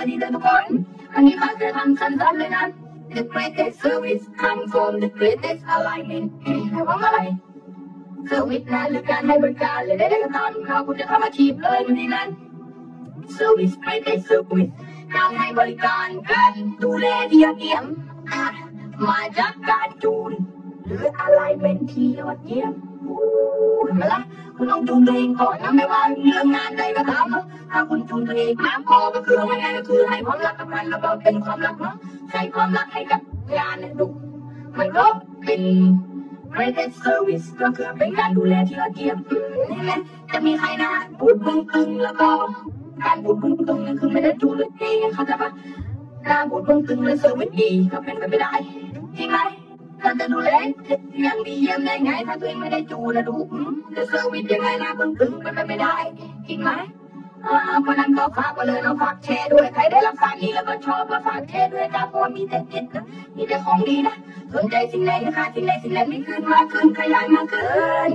เลยดีเลยทุกคนอันนี้ข้าจะทำสั้นๆเลยนะ The greatest service comes from the greatest alignment หมายความว่าอะไรเซอร์วิสนะหรือการให้บริการหรือใดๆก็ตามเขาคุณจะทำอาชีพเลยวันนี้นั้น Service greatest service การให้บริการการดูแลที่ยอดเยี่ยมมาจากการจูนหรืออะไรเป็นที่ยอดเยี่ยมโอ้เห็นไหมล่ะคุณต้องจูนตัวเองก่อนนะไม่ว่าเรื่องงานใดก็ตาม เนอะถ้าคุณจูนตัวเองมากพอก็คือง่ายๆก็คือให้ความรักกับมันแล้วก็เป็นความรักเนาะใช้ความรักให้กับงานเนี่ยดูมันก็เป็น greatest service ก็คือเป็นการดูแลที่ยอดเยี่ยมนี่แหละจะมีใครนะพูดบึ้งตึงแล้วก็การพูดบึ้งตึงนี่คือไม่ได้จูนเลยเองเขาใจปะการพูดบึ้งตึงและเซอร์วิสดีก็เป็นไปไม่ได้จริงไหมเราจะดูแลอย่างดีเยี่ยมได้ไงถ้าตัวเองไม่ได้จูนะดูจะเซอร์วิสยังไงนะบึ้งตึงเป็นไปไม่ได้จริงไหม วันนั้นก็ฝากมาเลยเราฝากแชร์ด้วย ใครได้รับสารนี้แล้วก็ชอบมาฝากแชร์ด้วยจ้าเพราะว่ามีแต่เด็ดนะมีแต่ของดีนะสนใจสิ่งไหนนะคะสิ่งไหนสิ่งไหนไม่คืนมาคืนขยายมากขึ้น